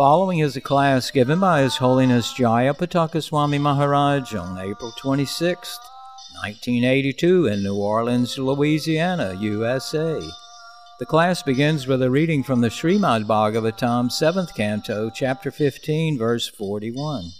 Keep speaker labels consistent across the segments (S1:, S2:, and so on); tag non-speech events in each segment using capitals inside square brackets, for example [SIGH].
S1: following is a class given by His Holiness Jayapataka Swami Maharaj on April 26, 1982, in New Orleans, Louisiana, USA. The class begins with a reading from the Srimad Bhagavatam, 7th Canto, Chapter 15, verse 41.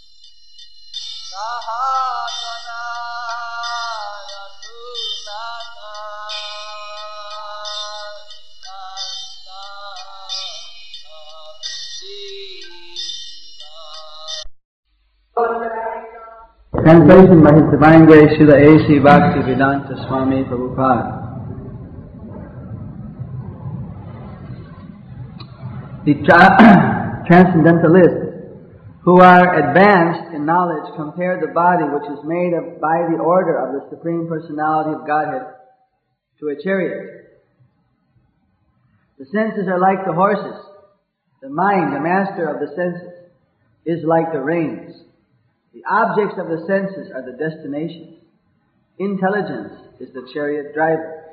S2: Translation by His Divine Grace Srila A.C. Bhakti Vedanta Swami Prabhupada. The tra- [CLEARS THROAT] transcendentalists who are advanced in knowledge compare the body which is made of, by the order of the Supreme Personality of Godhead to a chariot. The senses are like the horses. The mind, the master of the senses, is like the reins. The objects of the senses are the destinations. Intelligence is the chariot driver.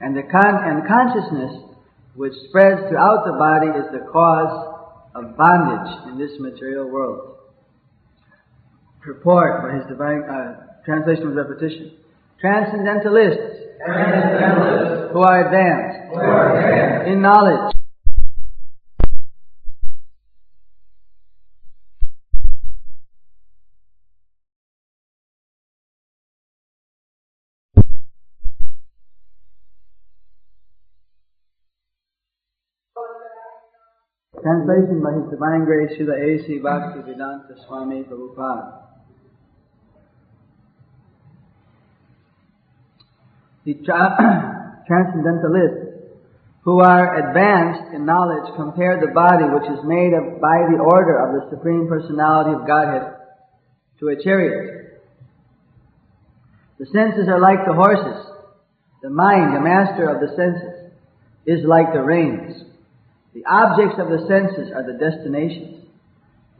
S2: And the con- and consciousness which spreads throughout the body is the cause of bondage in this material world. Purport by his divine uh, translation with repetition. Transcendentalists,
S3: Transcendentalists
S2: who are advanced
S3: who are advanced
S2: in knowledge Translation by His Divine Grace Srila A.C. Bhakti Vedanta Swami Prabhupada. The tra- [CLEARS THROAT] transcendentalists who are advanced in knowledge compare the body which is made of, by the order of the Supreme Personality of Godhead to a chariot. The senses are like the horses. The mind, the master of the senses, is like the reins. The objects of the senses are the destinations.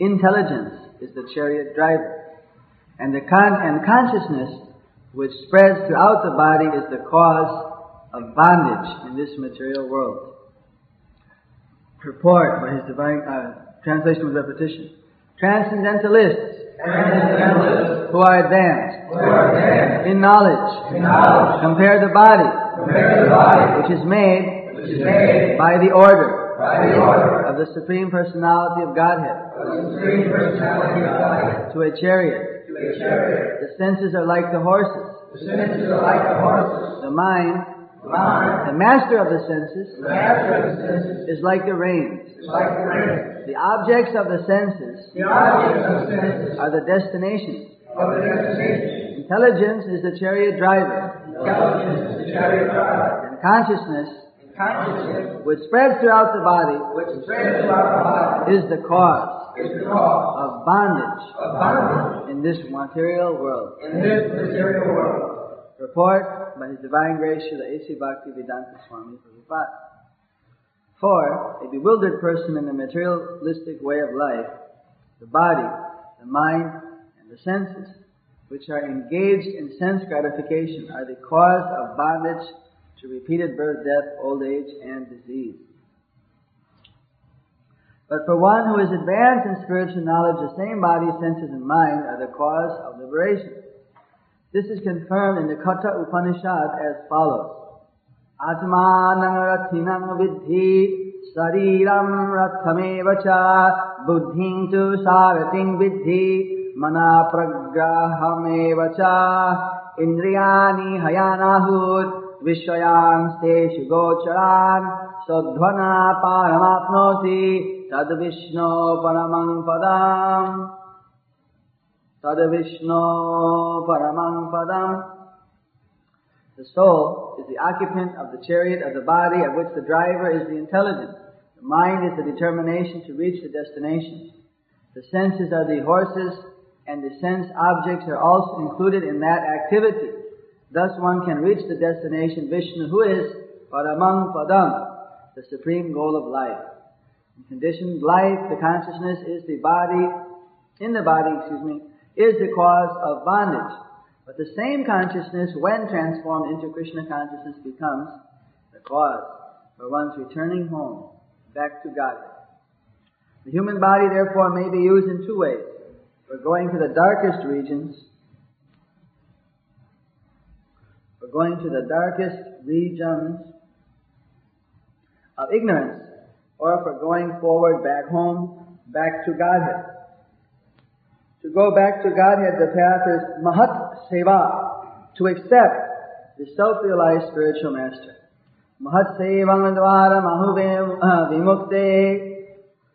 S2: Intelligence is the chariot driver. And the con- and consciousness which spreads throughout the body is the cause of bondage in this material world. Purport by His Divine uh, translation with repetition. Transcendentalists.
S3: Transcendentalists.
S2: Who are advanced.
S3: Who are advanced.
S2: In knowledge.
S3: In knowledge.
S2: Compare the body.
S3: Compare the body.
S2: Which is made
S3: which is made
S2: by the order
S3: by the order
S2: of the Supreme Personality of Godhead
S3: Supreme Personality of God
S2: to a chariot.
S3: to a chariot.
S2: The senses are like the horses.
S3: The senses are like the horses.
S2: The mind,
S3: The mind,
S2: the master of the senses,
S3: the of the senses,
S2: is like the reins.
S3: is like the
S2: objects of the senses
S3: The of senses
S2: are the destinations.
S3: the destination.
S2: Intelligence is the chariot driver,
S3: Intelligence is the chariot driver.
S2: and consciousness,
S3: Consciousness,
S2: which spreads throughout the body,
S3: which spreads throughout the body,
S2: is the cause
S3: is the cause
S2: of bondage
S3: of bondage
S2: in this material world.
S3: in this material world.
S2: Purport by His Divine Grace Srila A.C. Bhakti Vedanta Swami Prabhupada. For a bewildered person in the materialistic way of life, the body, the mind, and the senses, which are engaged in sense gratification, are the cause of bondage to repeated birth, death, old age, and disease. But for one who is advanced in spiritual knowledge, the same body, senses, and mind are the cause of liberation. This is confirmed in the Katha Upanishad as follows. Atmanang rathinang vidhi sariram rathameva cha buddhing tu sarating vidhi mana pragraham cha indriyani hayanahut sadhvana paramapnoti tad vishno paramang padam tad vishno paramang padam the soul is the occupant of the chariot of the body of which the driver is the intelligence. The mind is the determination to reach the destination. The senses are the horses and the sense objects are also included in that activity. Thus one can reach the destination Vishnu who is Paramang Padam, the supreme goal of life. In conditioned life, the consciousness is the body, in the body, excuse me, is the cause of bondage. But the same consciousness, when transformed into Krishna consciousness, becomes the cause for one's returning home, back to God. The human body, therefore, may be used in two ways. For going to the darkest regions, going to the darkest regions of ignorance, or for going forward back home, back to Godhead. To go back to Godhead, the path is Mahat Seva, to accept the self-realized spiritual master. Mahat Sevang Dvaram Ahu uh, Vimukte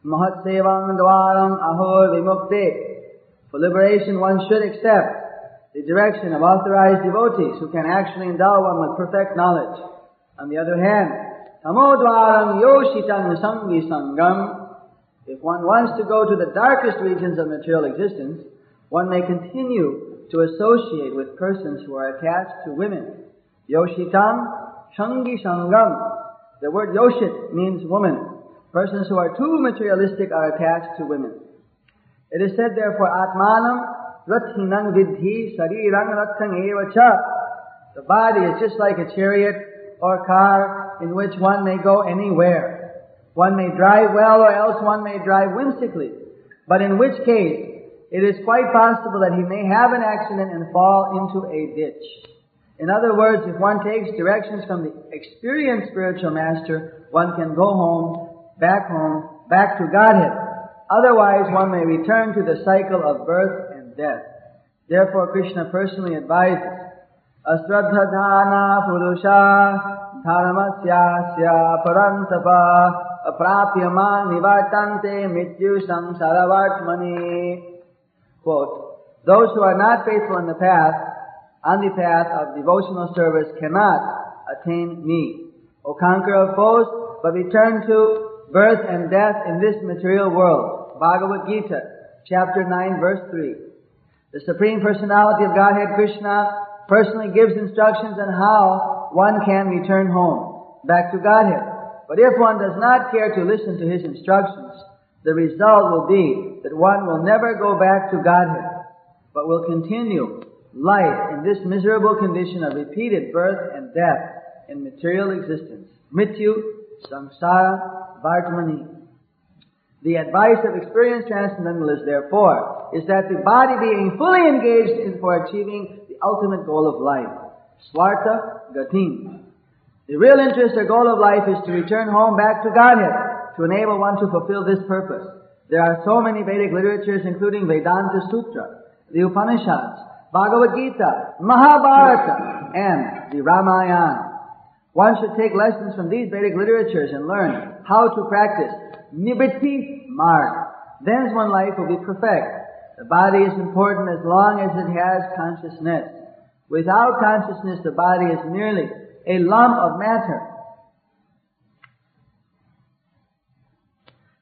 S2: Mahat Sevang Dvaram Aho Vimukte For liberation one should accept the direction of authorized devotees who can actually endow one with perfect knowledge. On the other hand, Tamodvaram Yoshitang Sangi Sangam if one wants to go to the darkest regions of material existence, one may continue to associate with persons who are attached to women. Yoshitam Shangi Sangam. The word Yoshit means woman. Persons who are too materialistic are attached to women. It is said therefore, Atmanam Sarirang. The body is just like a chariot or a car in which one may go anywhere. One may drive well or else one may drive whimsically. But in which case, it is quite possible that he may have an accident and fall into a ditch. In other words, if one takes directions from the experienced spiritual master, one can go home, back home, back to Godhead. Otherwise, one may return to the cycle of birth death. Therefore, Krishna personally advises, Astradhadana Purusha Dharmasyasya Parantapa Aprapyaman Nivartante Mrityu Samsaravartmani. Quote, Those who are not faithful in the path, on the path of devotional service cannot attain me. O conqueror of foes, but return to birth and death in this material world. Bhagavad Gita, chapter 9, verse 3. The Supreme Personality of Godhead Krishna personally gives instructions on how one can return home, back to Godhead. But if one does not care to listen to his instructions, the result will be that one will never go back to Godhead, but will continue life in this miserable condition of repeated birth and death in material existence. Mrityu samsara vartmani. The advice of experienced transcendentalists, therefore, is that the body being fully engaged in for achieving the ultimate goal of life, swarta gatim, the real interest or goal of life is to return home back to Godhead, to enable one to fulfill this purpose. There are so many Vedic literatures, including Vedanta Sutra, the Upanishads, Bhagavad Gita, Mahabharata, and the Ramayana. One should take lessons from these Vedic literatures and learn how to practice Nivritti Marg. Then one life will be perfect. The body is important as long as it has consciousness. Without consciousness, the body is merely a lump of matter.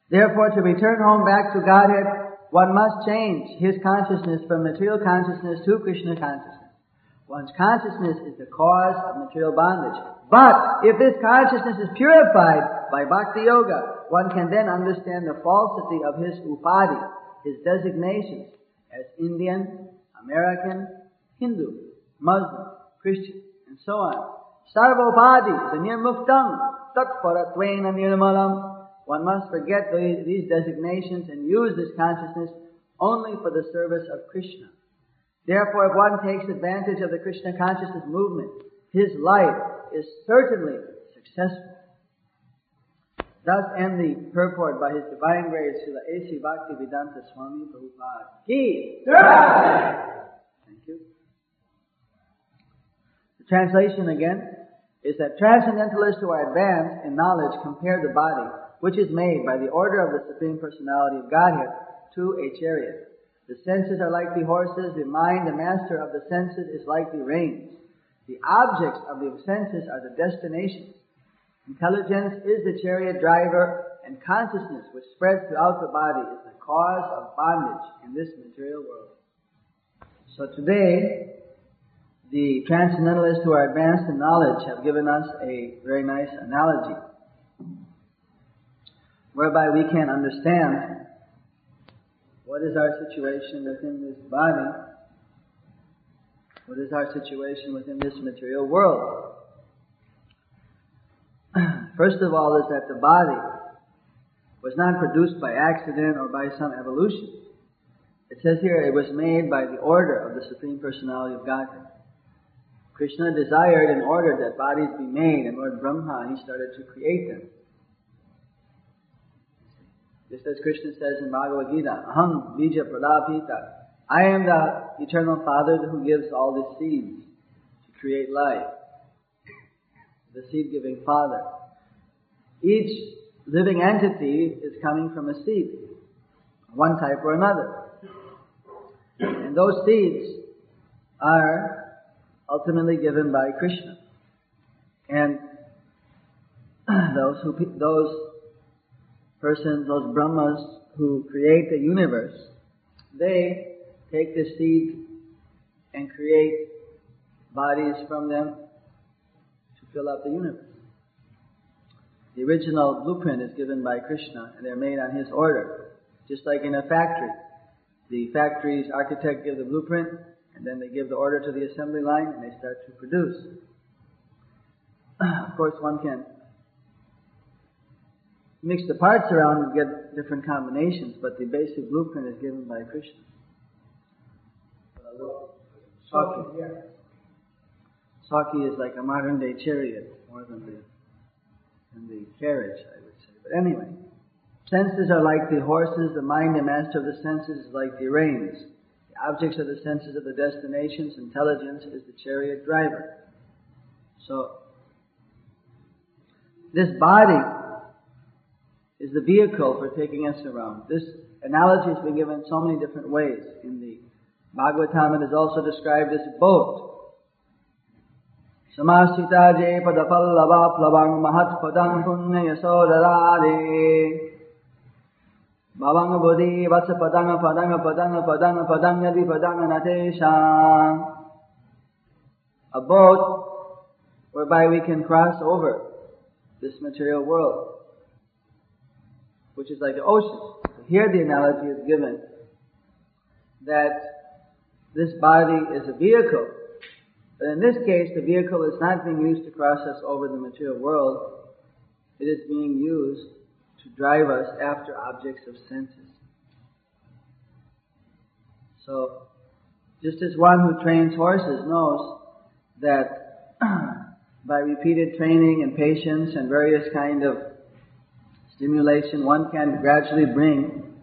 S2: Therefore, to return home back to Godhead, one must change his consciousness from material consciousness to Krishna consciousness. One's consciousness is the cause of material bondage. But if this consciousness is purified by bhakti yoga, one can then understand the falsity of his upadi, his designations as Indian, American, Hindu, Muslim, Christian, and so on. Sarvopadi, the nirmuktam, tatparatvena nirmalam. One must forget these designations and use this consciousness only for the service of Krishna. Therefore, if one takes advantage of the Krishna consciousness movement, his life is certainly successful. Thus end the purport by His Divine Grace, Srila A.C. Bhakti Vedanta Swami Prabhupada. He! Thank you. The translation again is that transcendentalists who are advanced in knowledge compare the body, which is made by the order of the Supreme Personality of Godhead, to a chariot. The senses are like the horses, the mind, the master of the senses, is like the reins. The objects of the senses are the destinations. Intelligence is the chariot driver, and consciousness, which spreads throughout the body, is the cause of bondage in this material world. So today, the transcendentalists who are advanced in knowledge have given us a very nice analogy whereby we can understand what is our situation within this body, what is our situation within this material world. First of all is that the body was not produced by accident or by some evolution. It says here it was made by the order of the Supreme Personality of Godhead. Krishna desired and ordered that bodies be made, and Lord Brahma, he started to create them. Just as Krishna says in Bhagavad Gita, Aham Bija Pradapita. I am the eternal Father who gives all the seeds to create life. The seed giving Father. Each living entity is coming from a seed, one type or another. And those seeds are ultimately given by Krishna. And [CLEARS THROAT] those who, those persons, those Brahmas who create the universe, they take the seed and create bodies from them to fill out the universe. The original blueprint is given by Krishna and they're made on his order. Just like in a factory. The factory's architect gives the blueprint and then they give the order to the assembly line and they start to produce. [CLEARS THROAT] Of course, one can mix the parts around and get different combinations, but the basic blueprint is given by Krishna. Saki. Saki is like a modern day chariot, more than the, the carriage, I would say. But anyway, senses are like the horses, the mind, the master of the senses, is like the reins. The objects of the senses of the destinations, intelligence is the chariot driver. So, this body is the vehicle for taking us around. This analogy has been given so many different ways. In the Bhagavatam, it is also described as a boat. Padapallava plavang mahat padang punya yasodadare Bhavang bodhi vatsa padanga padanga padanga padanga padanga di A boat whereby we can cross over this material world which is like the ocean. So here the analogy is given that this body is a vehicle. But in this case, the vehicle is not being used to cross us over the material world. It is being used to drive us after objects of senses. So, just as one who trains horses knows that [CLEARS THROAT] by repeated training and patience and various kind of stimulation, one can gradually bring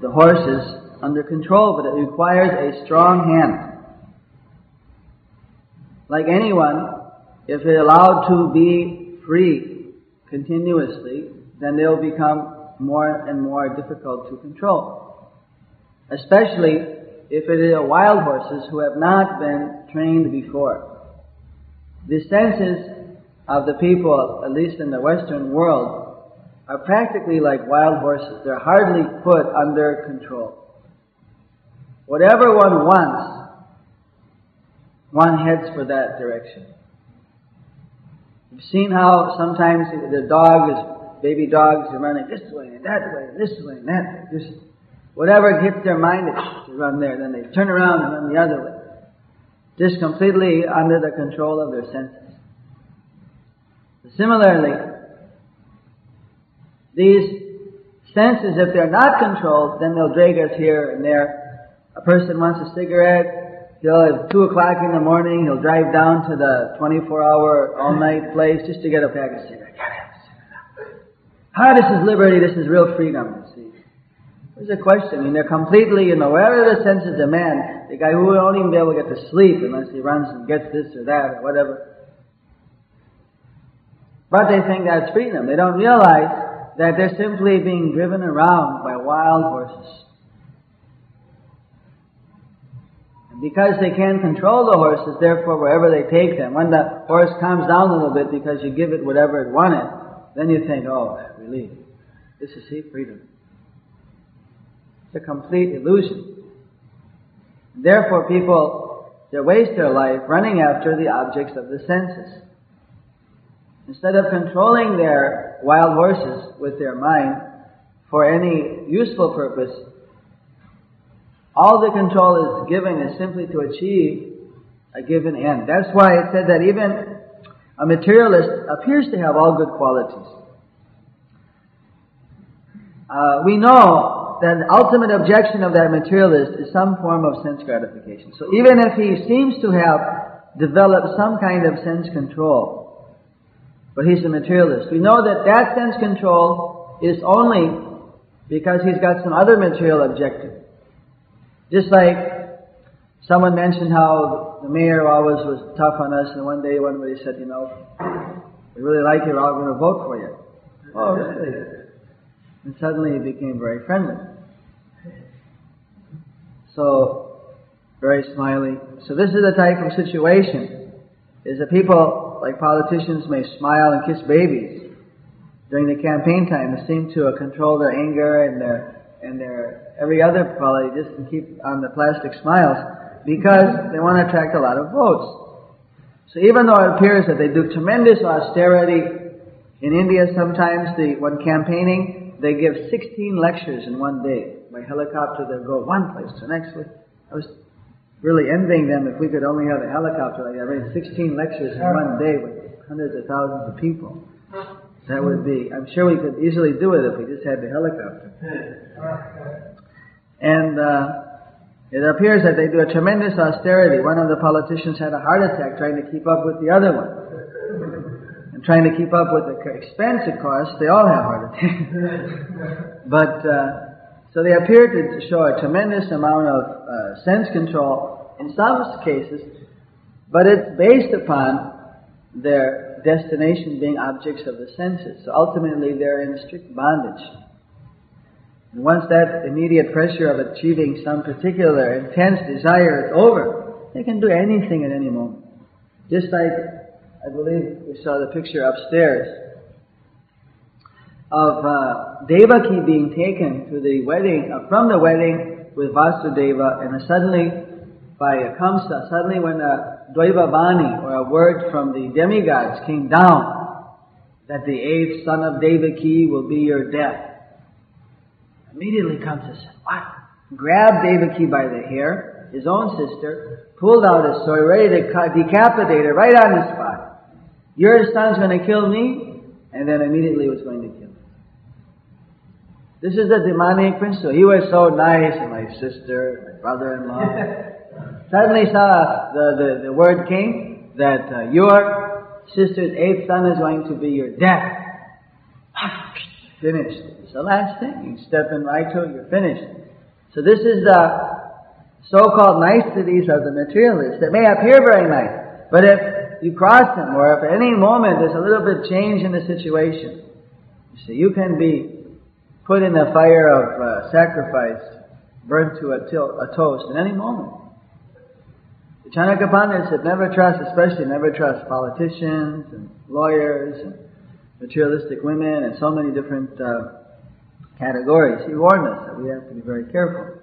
S2: the horses under control, but it requires a strong hand. Like anyone, if they're allowed to be free continuously, then they'll become more and more difficult to control. Especially if it are wild horses who have not been trained before. The senses of the people, at least in the Western world, are practically like wild horses. They're hardly put under control. Whatever one wants, one heads for that direction. You've seen how sometimes the dog is, baby dogs are running this way and that way, this way and that way. Just whatever hits their mind to run there, then they turn around and run the other way. Just completely under the control of their senses. Similarly, these senses, if they're not controlled, then they'll drag us here and there. A person wants a cigarette, he'll at 2 o'clock in the morning, he'll drive down to the 24 hour all night place just to get a pack of cigarettes. How ah, this is liberty, this is real freedom, you see. There's a question. I mean, they're completely, you know, wherever the senses demand, the guy who won't even be able to get to sleep unless he runs and gets this or that or whatever. But they think that's freedom. They don't realize that they're simply being driven around by wild horses. And because they can't control the horses, therefore wherever they take them, when the horse calms down a little bit because you give it whatever it wanted, then you think, oh, relief. This is see, freedom. It's a complete illusion. Therefore people they waste their life running after the objects of the senses. Instead of controlling their wild horses with their mind for any useful purpose, all the control is given is simply to achieve a given end. That's why it said that even a materialist appears to have all good qualities. Uh, we know that the ultimate objection of that materialist is some form of sense gratification. So even if he seems to have developed some kind of sense control, but he's a materialist, we know that that sense control is only because he's got some other material objective. Just like someone mentioned how the mayor always was tough on us, and one day one day said, you know, we really like you, we're all going to vote for you. Oh, really? And suddenly he became very friendly. So, very smiley. So this is the type of situation, is that people, like politicians, may smile and kiss babies during the campaign time and seem to control their anger and their and their every other quality just to keep on the plastic smiles because they want to attract a lot of votes. So even though it appears that they do tremendous austerity in India, sometimes the when campaigning they give 16 lectures in one day by helicopter. They'll go one place to the next place. I was really envying them if we could only have a helicopter like that. Right, 16 lectures in one day with hundreds of thousands of people. That would be, I'm sure we could easily do it if we just had the helicopter. And uh, it appears that they do a tremendous austerity. One of the politicians had a heart attack trying to keep up with the other one. And trying to keep up with the expense it costs, they all have heart attacks. [LAUGHS] but, uh, so they appear to show a tremendous amount of uh, sense control in some cases, but it's based upon their destination being objects of the senses. So ultimately they're in strict bondage. And once that immediate pressure of achieving some particular intense desire is over, they can do anything at any moment. Just like, I believe we saw the picture upstairs of uh, Devaki being taken to the wedding, uh, from the wedding with Vasudeva, and suddenly, by a Kamsa, suddenly when a Dvaivavani, or a word from the demigods, came down, that the eighth son of Devaki will be your death. Immediately Kamsa said, what? Grabbed Devaki by the hair, his own sister, pulled out his sword, ready to decapitate her right on the spot. Your son's going to kill me, and then immediately was going to kill me. This is the demonic principle. He was so nice, and my sister, my brother-in-law. [LAUGHS] Suddenly saw the, the, the word came that uh, your sister's eighth son is going to be your death. [SIGHS] Finished. It's the last thing. You step in right to it, you're finished. So this is the so-called niceties of the materialist that may appear very nice, but if you cross them, or if at any moment there's a little bit change in the situation, you see, you can be put in the fire of uh, sacrifice, burnt to a, til- a toast at any moment. The Chanakya Pandit said never trust, especially never trust politicians and lawyers and materialistic women and so many different uh, categories. He warned us that we have to be very careful.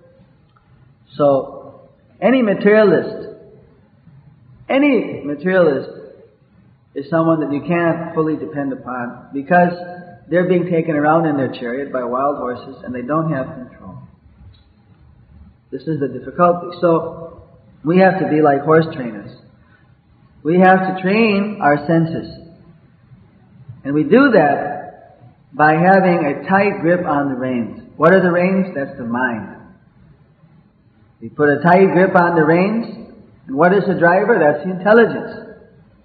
S2: So, any materialist, any materialist is someone that you can't fully depend upon because they're being taken around in their chariot by wild horses and they don't have control. This is the difficulty. So, we have to be like horse trainers. We have to train our senses. And we do that by having a tight grip on the reins. What are the reins? That's the mind. We put a tight grip on the reins. And what is the driver? That's the intelligence.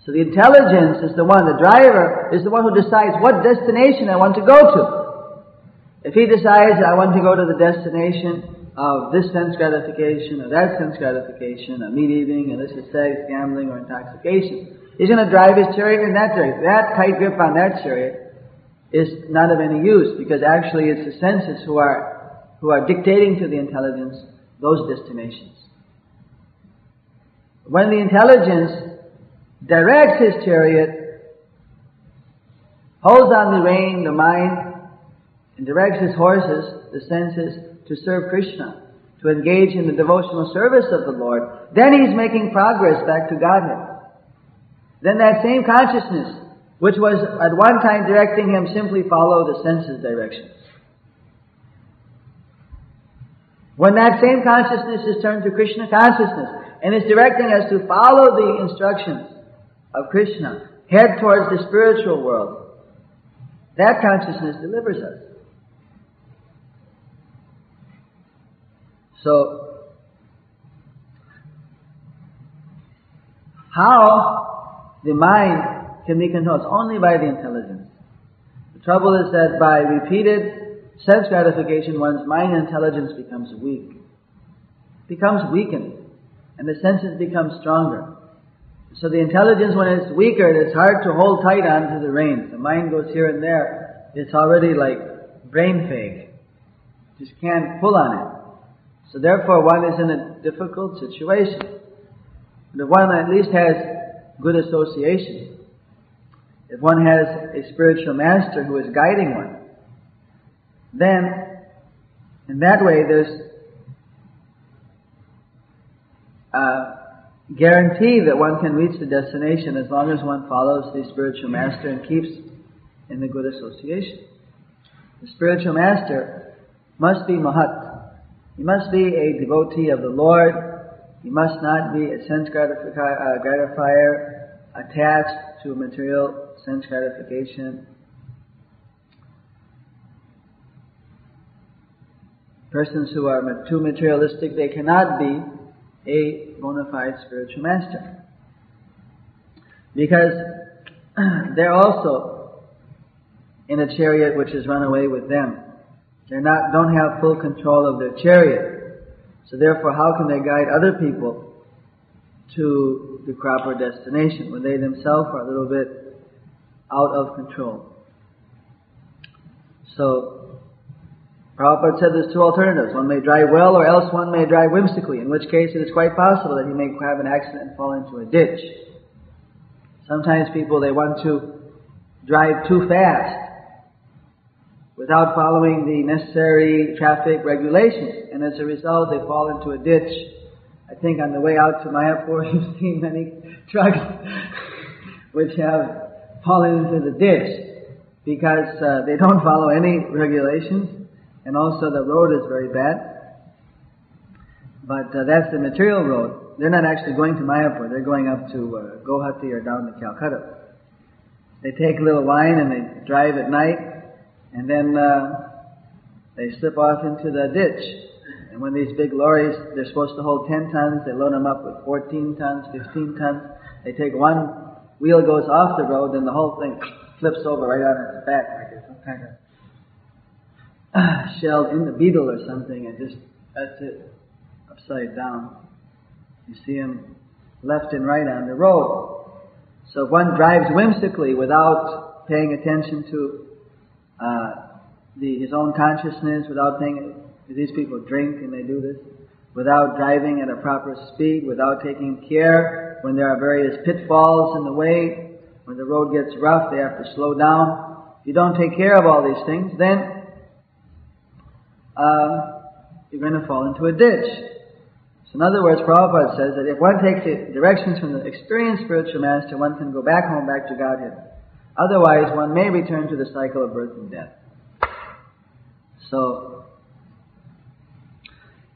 S2: So the intelligence is the one, the driver is the one who decides what destination I want to go to. If he decides I want to go to the destination of this sense gratification or that sense gratification, of meat eating, and this is sex, gambling, or intoxication, he's going to drive his chariot in that direction. That tight grip on that chariot is not of any use because actually it's the senses who are who are dictating to the intelligence those destinations. When the intelligence directs his chariot, holds on the rein, the mind, and directs his horses, the senses, to serve Krishna, to engage in the devotional service of the Lord, then he's making progress back to Godhead. Then that same consciousness, which was at one time directing him simply follow the senses directions. When that same consciousness is turned to Krishna consciousness and is directing us to follow the instructions of Krishna, head towards the spiritual world, that consciousness delivers us. So, how the mind can be controlled? only by the intelligence. The trouble is that by repeated sense gratification, one's mind intelligence becomes weak. becomes weakened. And the senses become stronger. So the intelligence, when it's weaker, it's hard to hold tight onto the reins. The mind goes here and there. It's already like brain fag. Just can't pull on it. So therefore one is in a difficult situation. If one at least has good association, if one has a spiritual master who is guiding one, then in that way there's a guarantee that one can reach the destination as long as one follows the spiritual master and keeps in the good association. The spiritual master must be Mahat, he must be a devotee of the Lord. He must not be a sense uh, gratifier attached to material sense gratification. Persons who are too materialistic, they cannot be a bona fide spiritual master. Because [CLEARS THROAT] they're also in a chariot which has run away with them. They're not, don't have full control of their chariot. So therefore, how can they guide other people to the proper destination when they themselves are a little bit out of control? So, Prabhupada said there's two alternatives. One may drive well or else one may drive whimsically, in which case it is quite possible that he may have an accident and fall into a ditch. Sometimes people, they want to drive too fast without following the necessary traffic regulations. And as a result, they fall into a ditch. I think on the way out to Mayapur, [LAUGHS] you've seen many [LAUGHS] trucks [LAUGHS] which have fallen into the ditch because uh, they don't [LAUGHS] follow any regulations, and also the road is very bad. But uh, that's the material road. They're not actually going to Mayapur. They're going up to uh, Guwahati or down to Calcutta. They take a little wine and they drive at night and then uh, they slip off into the ditch. And when these big lorries, they're supposed to hold 10 tons, they load them up with 14 tons, 15 tons. They take one wheel goes off the road, then the whole thing flips over right on its back like it's some kind of [SIGHS] uh, shelled in the beetle or something, and just that's it, upside down. You see them left and right on the road. So one drives whimsically without paying attention to uh, the, his own consciousness without thinking, these people drink and they do this, without driving at a proper speed, without taking care when there are various pitfalls in the way, when the road gets rough, they have to slow down. If you don't take care of all these things, then uh, you're going to fall into a ditch. So in other words, Prabhupada says that if one takes directions from the experienced spiritual master, one can go back home, back to Godhead. Otherwise, one may return to the cycle of birth and death. So,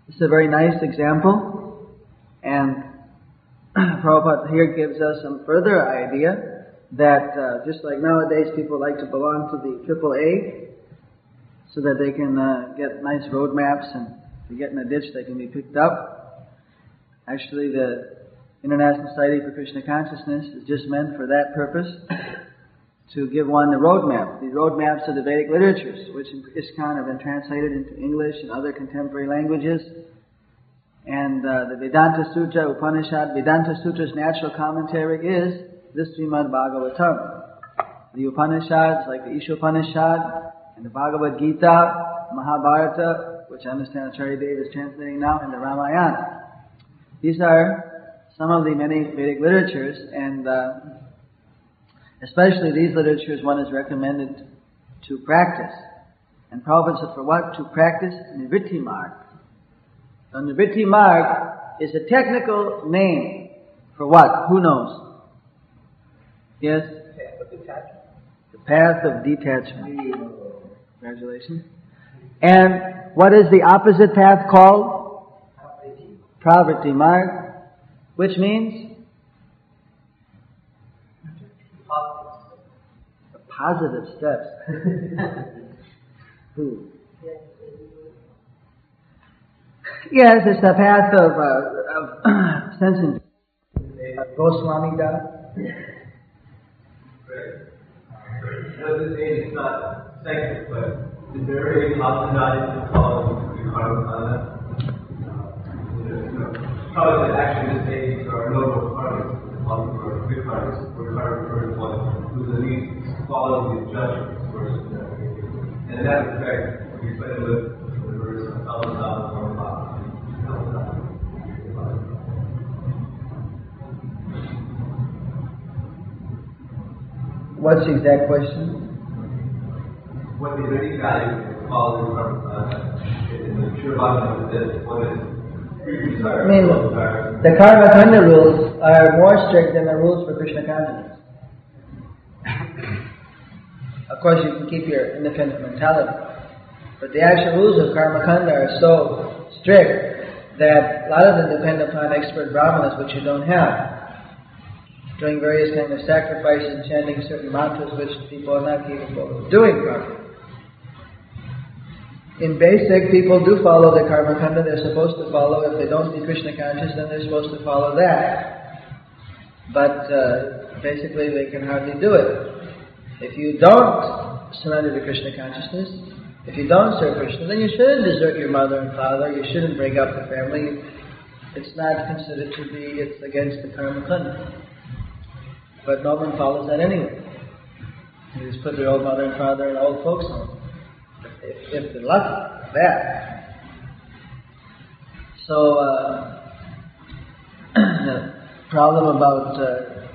S2: this is a very nice example, and [CLEARS THROAT] Prabhupada here gives us some further idea that uh, just like nowadays people like to belong to the AAA so that they can uh, get nice road maps and if you get in a ditch they can be picked up. Actually, the International Society for Krishna Consciousness is just meant for that purpose [COUGHS] to give one the roadmap. The roadmaps of the Vedic literatures, which in ISKCON have been translated into English and other contemporary languages. And uh, the Vedanta Sutra, Upanishad, Vedanta Sutra's natural commentary is this Srimad Bhagavatam. The Upanishads, like the Ishopanishad and the Bhagavad Gita, Mahabharata, which I understand Acharya Dev is translating now, and the Ramayana. These are some of the many Vedic literatures, and uh, Especially these literatures one is recommended to practice. And Prabhupada said, for what? To practice nivritti marg. So Nivritti Marg is a technical name for what? Who knows? Yes? The path of detachment. Congratulations. And what is the opposite path called? Pravritti Marg, which means the positive steps. [LAUGHS] Who? Yes, it's the path of, uh, of sense and Goswami Da.
S4: Now, this age is not sacred, but is there any possibility to follow the karma Probably that actually this age there are no more karmas, also good karmas, for karma for one who's at least following the judgment first. And in that respect, we put it with
S2: What's the exact question?
S4: What is any value in following karma in the pure bhakti of this? What is
S2: I mean, the karma kanda rules are more strict than the rules for Krishna consciousness. Of course, you can keep your independent mentality, but the actual rules of karma kanda are so strict that a lot of them depend upon expert brahmanas, which you don't have. Doing various kind of sacrifices chanting certain mantras which people are not capable of doing properly. In basic, people do follow the karma kanda they're supposed to follow. If they don't be Krishna conscious, then they're supposed to follow that. But uh, basically, they can hardly do it. If you don't surrender to Krishna consciousness, if you don't serve Krishna, then you shouldn't desert your mother and father. You shouldn't break up the family. It's not considered to be. It's against the karma kanda. But no one follows that anyway. They just put their old mother and father in old folks' home if, if they're lucky, that. So, uh, [CLEARS THROAT] the problem about uh,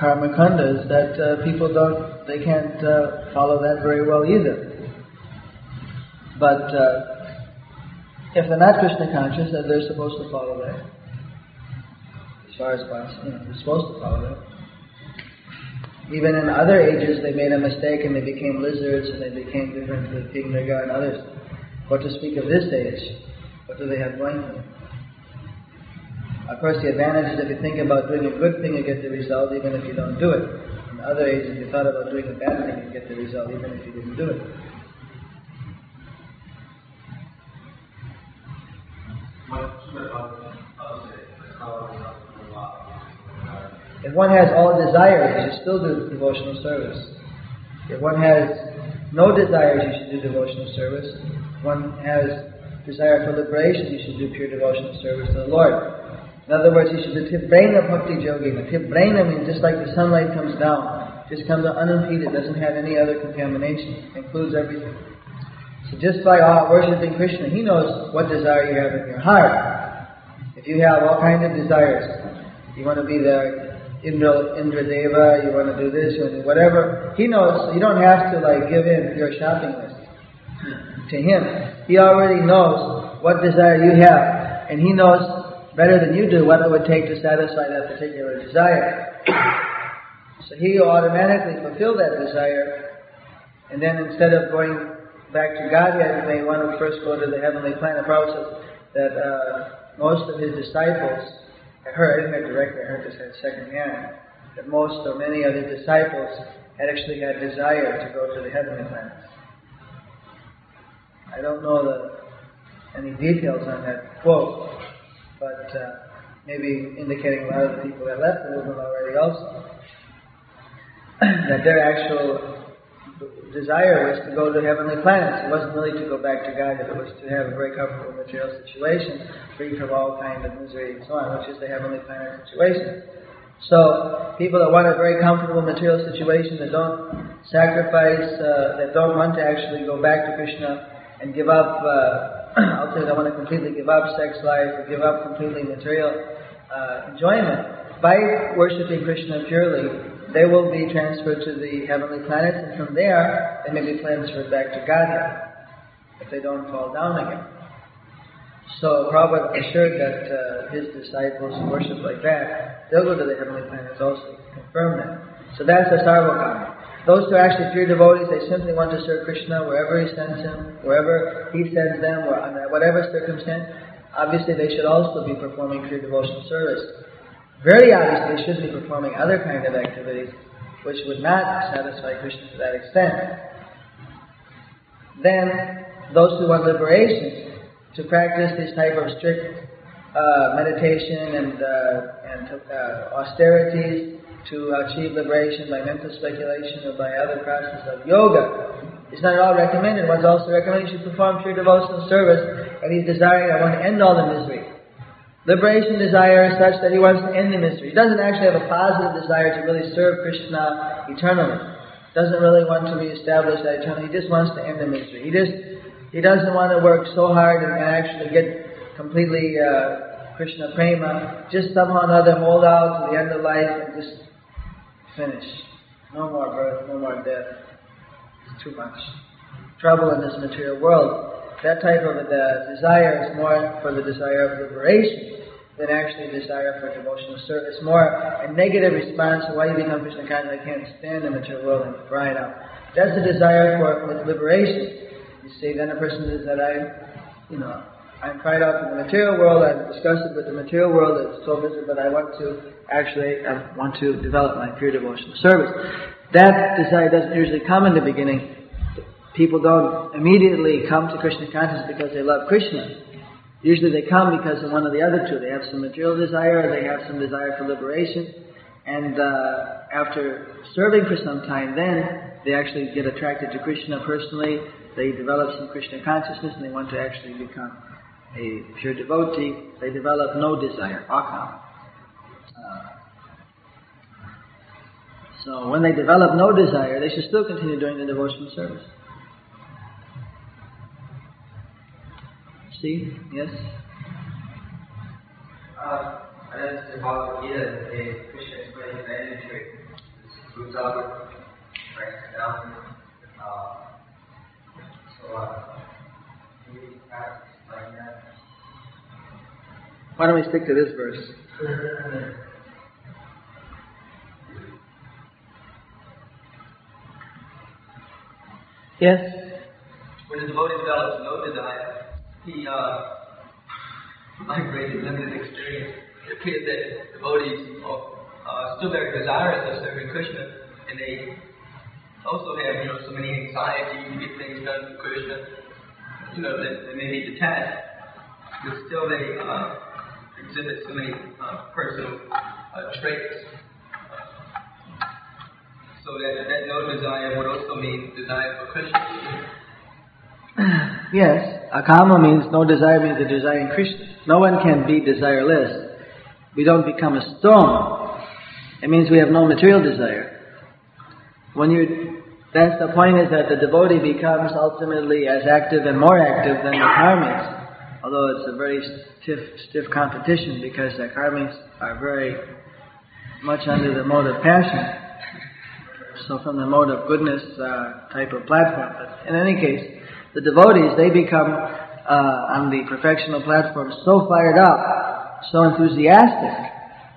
S2: karma kanda is that uh, people don't, they can't uh, follow that very well either. But uh, if they're not Krishna conscious, then they're supposed to follow that. As far as possible, you know, they're supposed to follow that. Even in other ages, they made a mistake and they became lizards and they became different with King Nriga and others. What to speak of this age? What do they have going for them? Of course, the advantage is if you think about doing a good thing, you get the result even if you don't do it. In other ages, if you thought about doing a bad thing, you get the result even if you didn't do it. If one has all desires, you should still do devotional service. If one has no desires, you should do devotional service. If one has desire for liberation, you should do pure devotional service to the Lord. In other words, you should do Tibraina Bhakti Yogina. Tibraina means just like the sunlight comes down, just comes unimpeded, doesn't have any other contamination, includes everything. So just by worshipping Krishna, He knows what desire you have in your heart. If you have all kinds of desires, you want to be the Indra, Indra Deva, you want to do this, do whatever. He knows, you don't have to like give in your shopping list to him. He already knows what desire you have, and he knows better than you do what it would take to satisfy that particular desire. So he automatically fulfill that desire, and then instead of going back to Godhead, you may want to first go to the heavenly planet. Prabhupada says that uh, most of his disciples I heard, I didn't hear directly, I heard this at second hand, that most or many of the disciples had actually had desire to go to the heavenly planets. I don't know the, any details on that quote, but uh, maybe indicating a lot of the people that left the movement already also, [CLEARS THROAT] that their actual desire was to go to heavenly planets. It wasn't really to go back to God, it was to have a very comfortable material situation, free from all kind of misery and so on, which is the heavenly planet situation. So, people that want a very comfortable material situation, that don't sacrifice, uh, that don't want to actually go back to Krishna and give up, uh, [CLEARS THROAT] I'll say they want to completely give up sex life or give up completely material uh, enjoyment, by worshipping Krishna purely, they will be transferred to the heavenly planets, and from there, they may be transferred back to Godhead if they don't fall down again. So Prabhupada assured that uh, his disciples who worship like that, they'll go to the heavenly planets also, confirm that. So that's the Sarvakama. Those who are actually pure devotees, they simply want to serve Krishna wherever he sends him, wherever he sends them, or under whatever circumstance. Obviously, they should also be performing pure devotional service. Very obviously, should be performing other kind of activities which would not satisfy Krishna to that extent. Then, those who want liberation, to practice this type of strict uh, meditation and, uh, and uh, austerities to achieve liberation by mental speculation or by other processes of yoga is not at all recommended. One's also recommended you should perform pure devotional service and he's desiring, I want to end all the misery. Liberation desire is such that he wants to end the misery. He doesn't actually have a positive desire to really serve Krishna eternally. Doesn't really want to reestablish that eternally. He just wants to end the misery. He just he doesn't want to work so hard and actually get completely uh, Krishna prema. Just somehow or another hold out to the end of life and just finish. No more birth, no more death. It's too much trouble in this material world. That type of a desire is more for the desire of liberation than actually a desire for devotional service. More a negative response to why you become Krishna conscious. I can't stand the material world and dry it out. That's a desire for liberation. You see, then a person says that I, you know, I'm cried out from the material world, I'm disgusted with the material world, it's so miserable, but I want to actually, I want to develop my pure devotional service. That desire doesn't usually come in the beginning. People don't immediately come to Krishna consciousness because they love Krishna. Usually they come because of one or the other two. They have some material desire, they have some desire for liberation, and uh, after serving for some time, then they actually get attracted to Krishna personally. They develop some Krishna consciousness, and they want to actually become a pure devotee. They develop no desire, akam. Uh, so when they develop no desire, they should still continue doing the devotional service. See? Yes?
S3: Uh, I understand about the Gita, that Krishna explains the energy. Roots right down. Uh, so, uh, can you explain that?
S2: Why don't we stick to this verse? [LAUGHS] Yes?
S5: When the devotee develops no desire, he uh, migrated limited experience. It appears that devotees are uh, still very desirous of serving Krishna, and they also have, you know, so many anxieties to get things done for Krishna. You know, that they may be detached, but still they uh, exhibit so many uh, personal uh, traits. So that, that no desire would also mean desire for Krishna. [CLEARS THROAT]
S2: Yes, akama means no desire means the desire in Krishna. No one can be desireless. We don't become a stone. It means we have no material desire. When you, that's the point is that the devotee becomes ultimately as active and more active than the karmis. Although it's a very stiff, stiff competition because the karmis are very much under the mode of passion. So from the mode of goodness uh, type of platform. But in any case, the devotees, they become uh, on the perfectional platform so fired up, so enthusiastic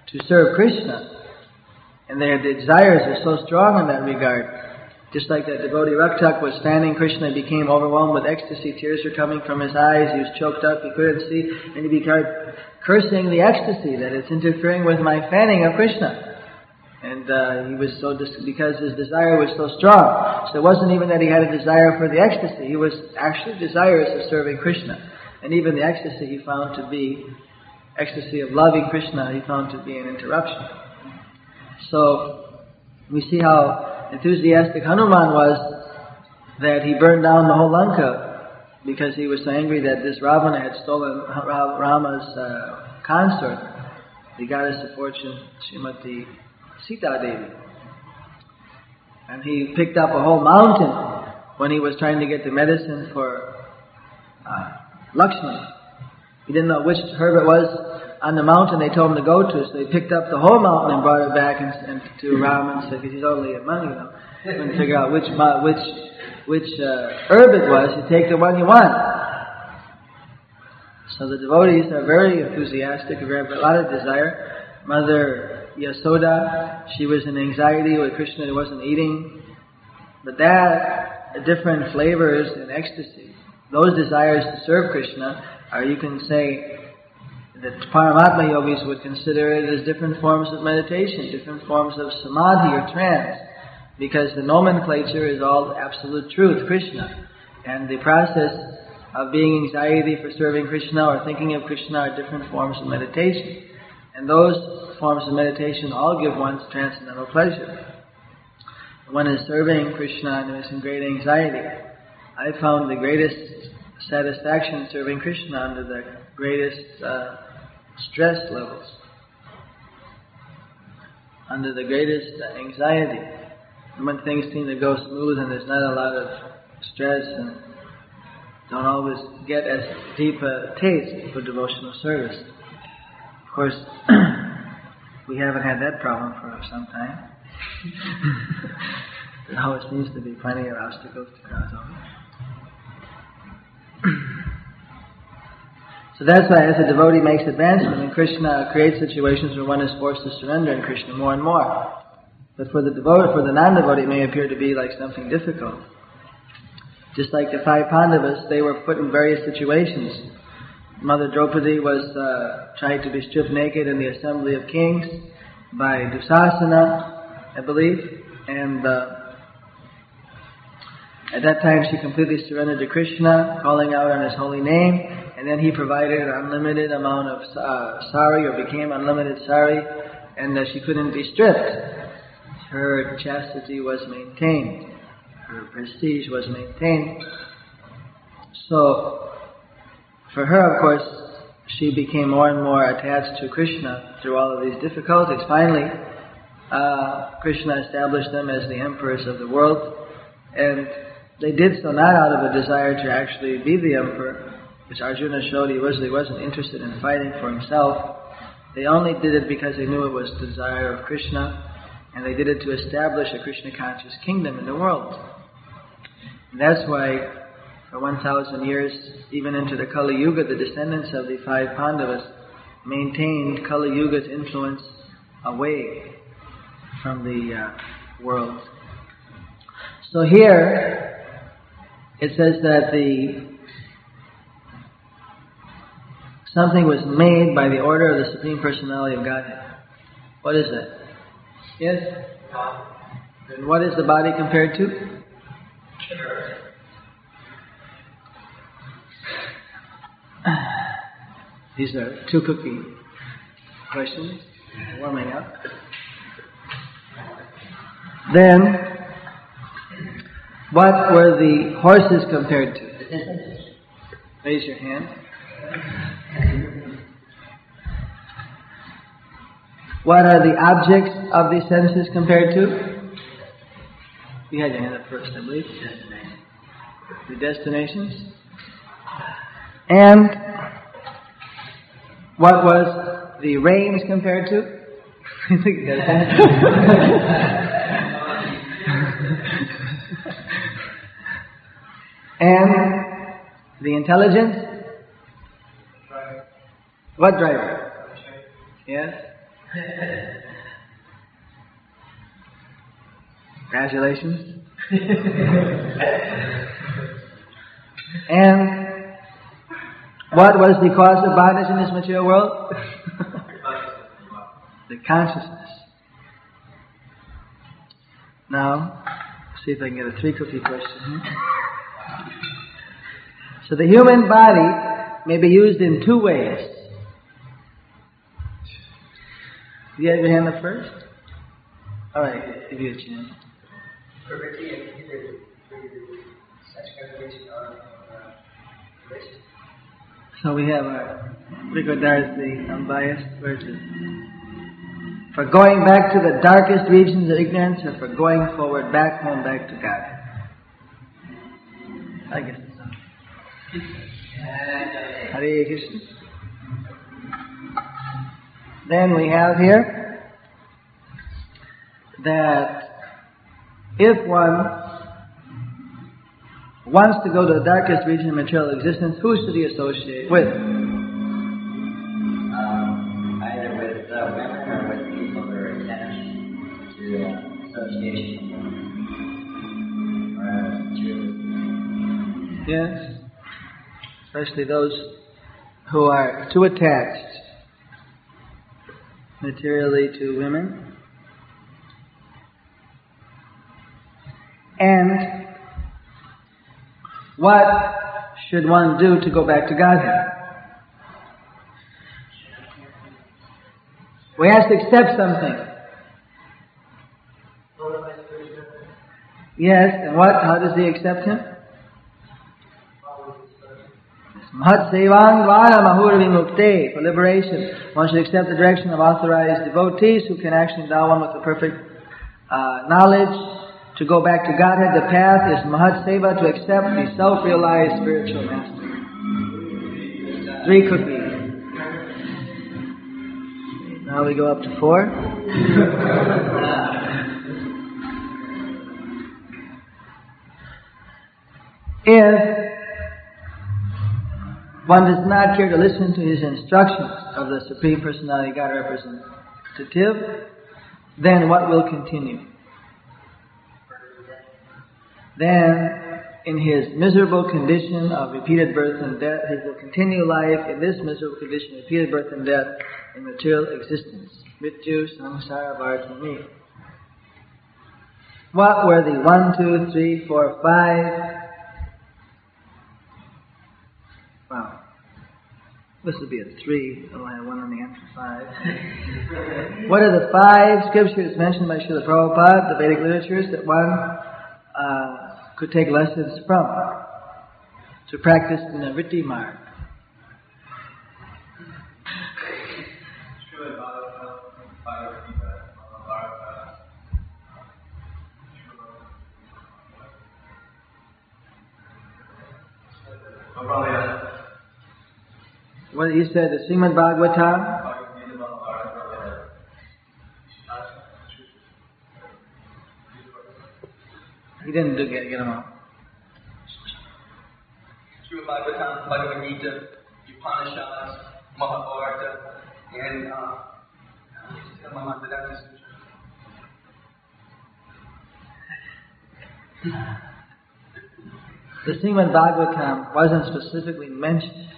S2: to serve Krishna, and their desires are so strong in that regard. Just like that devotee Raktak was standing, Krishna, became overwhelmed with ecstasy, tears were coming from his eyes, he was choked up, he couldn't see, and he began cursing the ecstasy that it's interfering with my fanning of Krishna. And uh, he was so dis- because his desire was so strong. So it wasn't even that he had a desire for the ecstasy. He was actually desirous of serving Krishna. And even the ecstasy he found to be ecstasy of loving Krishna, he found to be an interruption. So we see how enthusiastic Hanuman was that he burned down the whole Lanka because he was so angry that this Ravana had stolen Rama's uh, consort, the goddess of fortune, Srimati Sita Devi. And he picked up a whole mountain when he was trying to get the medicine for uh. He didn't know which herb it was on the mountain they told him to go to, so he picked up the whole mountain and brought it back and, and to Ram and said, because he's only a monk, you know, couldn't figure out which which which uh, herb it was. You take the one you want. So the devotees are very enthusiastic, a lot of desire. Mother Yasoda, she was in anxiety with Krishna, he wasn't eating. But that, different flavors and ecstasy, those desires to serve Krishna are, you can say, that Paramatma yogis would consider it as different forms of meditation, different forms of samadhi or trance, because the nomenclature is all absolute truth, Krishna. And the process of being anxiety for serving Krishna or thinking of Krishna are different forms of meditation. And those forms of meditation all give one transcendental pleasure. One is serving Krishna and is in great anxiety. I found the greatest satisfaction serving Krishna under the greatest uh, stress levels, under the greatest anxiety. And When things seem to go smooth and there's not a lot of stress and don't always get as deep a taste for devotional service. Of course, [CLEARS THROAT] we haven't had that problem for some time. [LAUGHS] there always seems to be plenty of obstacles to cross over. [CLEARS THROAT] So that's why as a devotee makes advancement in Krishna creates situations where one is forced to surrender in Krishna more and more. But for the devotee, for the non-devotee, it may appear to be like something difficult. Just like the five Pandavas, they were put in various situations. Mother Draupadi was uh, tried to be stripped naked in the assembly of kings by Dusasana, I believe, and uh, at that time she completely surrendered to Krishna, calling out on his holy name, and then he provided an unlimited amount of uh, sari, or became unlimited sari, and uh, she couldn't be stripped. Her chastity was maintained. Her prestige was maintained. So, for her, of course, she became more and more attached to Krishna through all of these difficulties. Finally, uh, Krishna established them as the emperors of the world, and they did so not out of a desire to actually be the emperor, which Arjuna showed he was he wasn't interested in fighting for himself. They only did it because they knew it was the desire of Krishna, and they did it to establish a Krishna conscious kingdom in the world. And that's why, for 1,000 years, even into the Kali Yuga, the descendants of the five Pandavas maintained Kali Yuga's influence away from the uh, world. So here, it says that the Something was made by the order of the Supreme Personality of Godhead. What is that? Yes? And what is the body compared to? These are two cookie questions, warming up. Then, what were the horses compared to? Raise your hand. What are the objects of the senses compared to? You had your hand up first, I believe. The destinations. And what was the range compared to? and the intelligence? What driver? Yes? Congratulations. and what was the cause of bondage in this material world? [LAUGHS] the consciousness. Now, see if I can get a three cookie question here. Mm-hmm. So the human body may be used in two ways. Do you have your hand up first? All right, give you a chance. So we have our is the unbiased version. For going back to the darkest regions of ignorance or for going forward back home, back to God. I guess so. Hare Krishna. Then we have here that if one wants to go to the darkest region of material existence, who should he associate with? Um,
S3: either with uh, women or with people who are attached to association or uh, to.
S2: Yes, especially those who are too attached materially to women. What should one do to go back to Godhead? We have to accept something. Yes, and what? How does he accept him? For liberation. One should accept the direction of authorized devotees who can actually endow one with the perfect uh, knowledge to go back to Godhead. The path is Mahat Seva to accept the self-realized spiritual master. Three cookies. Now we go up to four. [LAUGHS] if one does not care to listen to his instructions of the Supreme Personality God representative, then what will continue? Then, in his miserable condition of repeated birth and death, he will continue life in this miserable condition, of repeated birth and death, in material existence. Mrityu samsara vartmani. What were the one, two, three, four, five Wow. This would be a three. Oh, I have one on the end five. [LAUGHS] what are the five scriptures mentioned by Srila Prabhupada, the Vedic literatures, that one uh, could take lessons from to practice in the Nivritti Marg? What you said, the Srimad Bhagavatam? He didn't do, get, them all.
S5: Srimad Bhagavatam, and Sutra.
S2: The Srimad Bhagavatam wasn't specifically mentioned.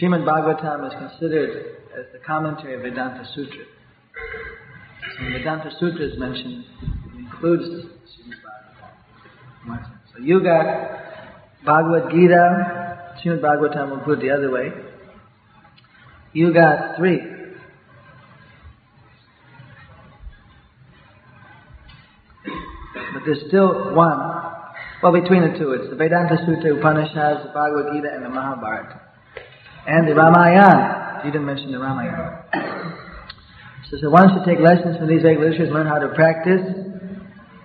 S2: Srimad Bhagavatam is considered as the commentary of Vedanta Sutra. So Vedanta Sutra is mentioned, includes the Srimad Bhagavatam. So you got Bhagavad Gita, Srimad Bhagavatam will put the other way. You got three. But there's still one. Well, between the two, it's the Vedanta Sutra, Upanishads, the Bhagavad Gita, and the Mahabharata. And the Ramayana. You didn't mention the Ramayana. So, so one should take lessons from these eight literatures, learn how to practice.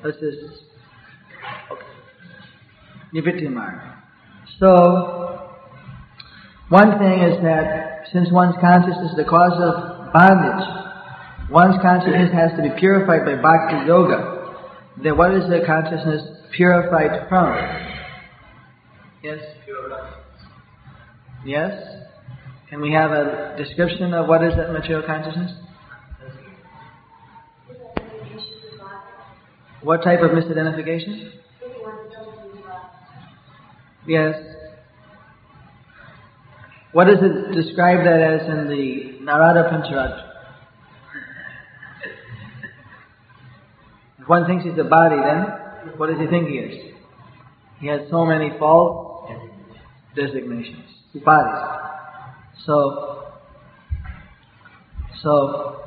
S2: Let's just. Okay. Marg. So, one thing is that since one's consciousness is the cause of bondage, one's consciousness has to be purified by bhakti yoga. Then what is the consciousness purified from? Yes? Yes? Can we have a description of what is that material consciousness? What type of misidentification? Yes. What does it describe that as in the Narada Pancharatra? If one thinks he's a body, then what does he think he is? He has so many false designations, bodies. So, so,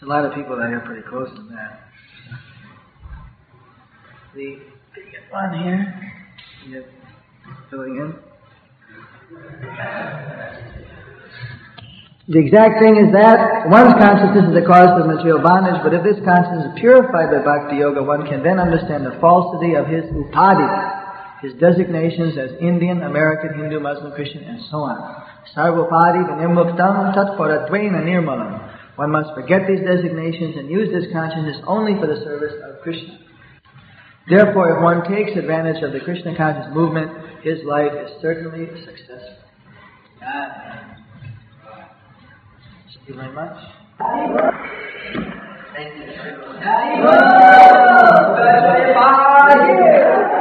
S2: there's a lot of people that are pretty close to that. The, one here, you filling in. The exact thing is that one's consciousness is the cause of material bondage, but if this consciousness is purified by bhakti yoga, one can then understand the falsity of his upadhi, his designations as Indian, American, Hindu, Muslim, Christian, and so on. Sarvopadhi vinirmuktam tatparatvena nirmalam. One must forget these designations and use this consciousness only for the service of Krishna. Therefore, if one takes advantage of the Krishna conscious movement, his life is certainly successful. Thank you very much. Thank you.